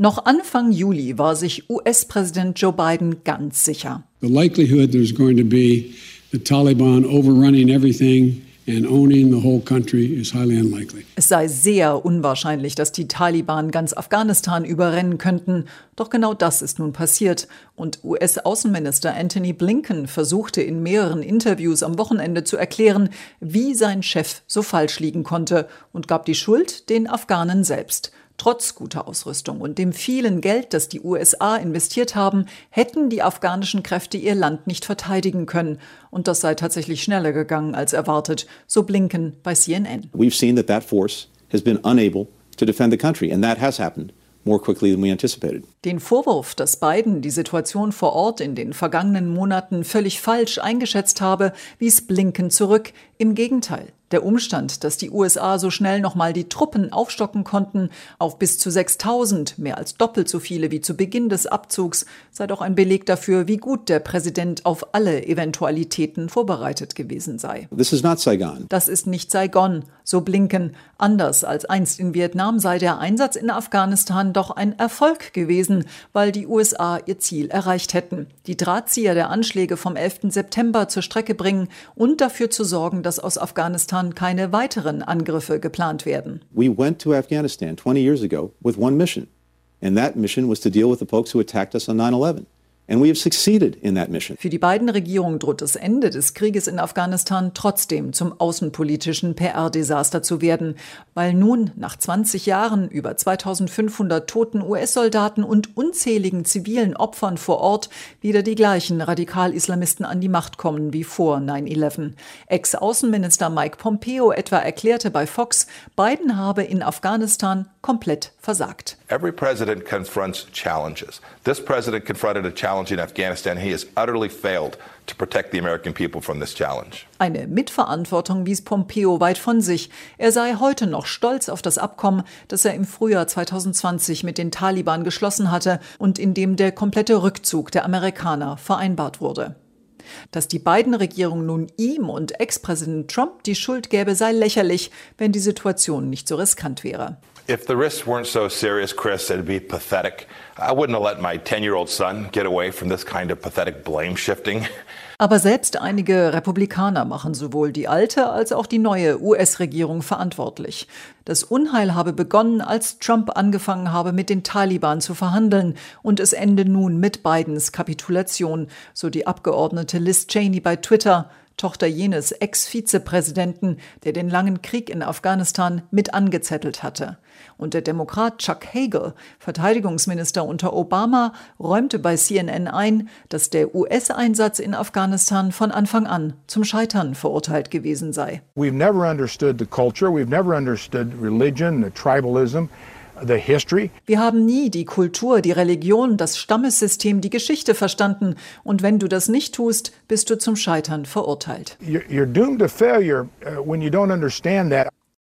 Noch Anfang Juli war sich US-Präsident Joe Biden ganz sicher. The likelihood there's going to be the Taliban overrunning everything es sei sehr unwahrscheinlich, dass die Taliban ganz Afghanistan überrennen könnten. Doch genau das ist nun passiert. Und US-Außenminister Anthony Blinken versuchte in mehreren Interviews am Wochenende zu erklären, wie sein Chef so falsch liegen konnte und gab die Schuld den Afghanen selbst. Trotz guter Ausrüstung und dem vielen Geld, das die USA investiert haben, hätten die afghanischen Kräfte ihr Land nicht verteidigen können. Und das sei tatsächlich schneller gegangen als erwartet, so Blinken bei CNN. We've seen that that force has been unable to defend the country, and that has happened more quickly than we anticipated. Den Vorwurf, dass Biden die Situation vor Ort in den vergangenen Monaten völlig falsch eingeschätzt habe, wies Blinken zurück. Im Gegenteil. Der Umstand, dass die USA so schnell nochmal die Truppen aufstocken konnten, auf bis zu 6000, mehr als doppelt so viele wie zu Beginn des Abzugs, sei doch ein Beleg dafür, wie gut der Präsident auf alle Eventualitäten vorbereitet gewesen sei. This is not Saigon. Das ist nicht Saigon, so Blinken. Anders als einst in Vietnam sei der Einsatz in Afghanistan doch ein Erfolg gewesen, weil die USA ihr Ziel erreicht hätten. Die Drahtzieher der Anschläge vom 11. September zur Strecke bringen und dafür zu sorgen, dass aus Afghanistan keine weiteren Angriffe geplant werden. We went to Afghanistan 20 years ago with one mission, and that mission was to deal with the folks who attacked us on 9/11. Für die beiden Regierungen droht das Ende des Krieges in Afghanistan trotzdem zum außenpolitischen PR-Desaster zu werden, weil nun nach 20 Jahren über 2500 toten US-Soldaten und unzähligen zivilen Opfern vor Ort wieder die gleichen Radikal-Islamisten an die Macht kommen wie vor 9-11. Ex-Außenminister Mike Pompeo etwa erklärte bei Fox, Biden habe in Afghanistan komplett versagt. Every president confronts challenges. This president confronted a challenge challenge in Afghanistan. He has utterly failed to protect the American people from this challenge. Eine Mitverantwortung wies Pompeo weit von sich. Er sei heute noch stolz auf das Abkommen, das er im Frühjahr 2020 mit den Taliban geschlossen hatte und in dem der komplette Rückzug der Amerikaner vereinbart wurde. Dass die beiden Regierungen nun ihm und Ex-Präsident Trump die Schuld gäbe, sei lächerlich, wenn die Situation nicht so riskant wäre. If the risks weren't so serious, Chris, it'd be pathetic. I wouldn't have let my 10 year old son get away from this kind of pathetic blame shifting. Aber selbst einige Republikaner machen sowohl die alte als auch die neue US-Regierung verantwortlich. Das Unheil habe begonnen, als Trump angefangen habe, mit den Taliban zu verhandeln und es ende nun mit Bidens Kapitulation, so die Abgeordnete Liz Cheney bei Twitter. Tochter jenes Ex-Vizepräsidenten, der den langen Krieg in Afghanistan mit angezettelt hatte. Und der Demokrat Chuck Hagel, Verteidigungsminister unter Obama, räumte bei CNN ein, dass der US-Einsatz in Afghanistan von Anfang an zum Scheitern verurteilt gewesen sei. We've never understood the culture, we've never understood religion, the tribalism. Wir haben nie die Kultur, die Religion, das Stammessystem, die Geschichte verstanden. Und wenn du das nicht tust, bist du zum Scheitern verurteilt. You're doomed